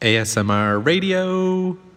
ASMR Radio.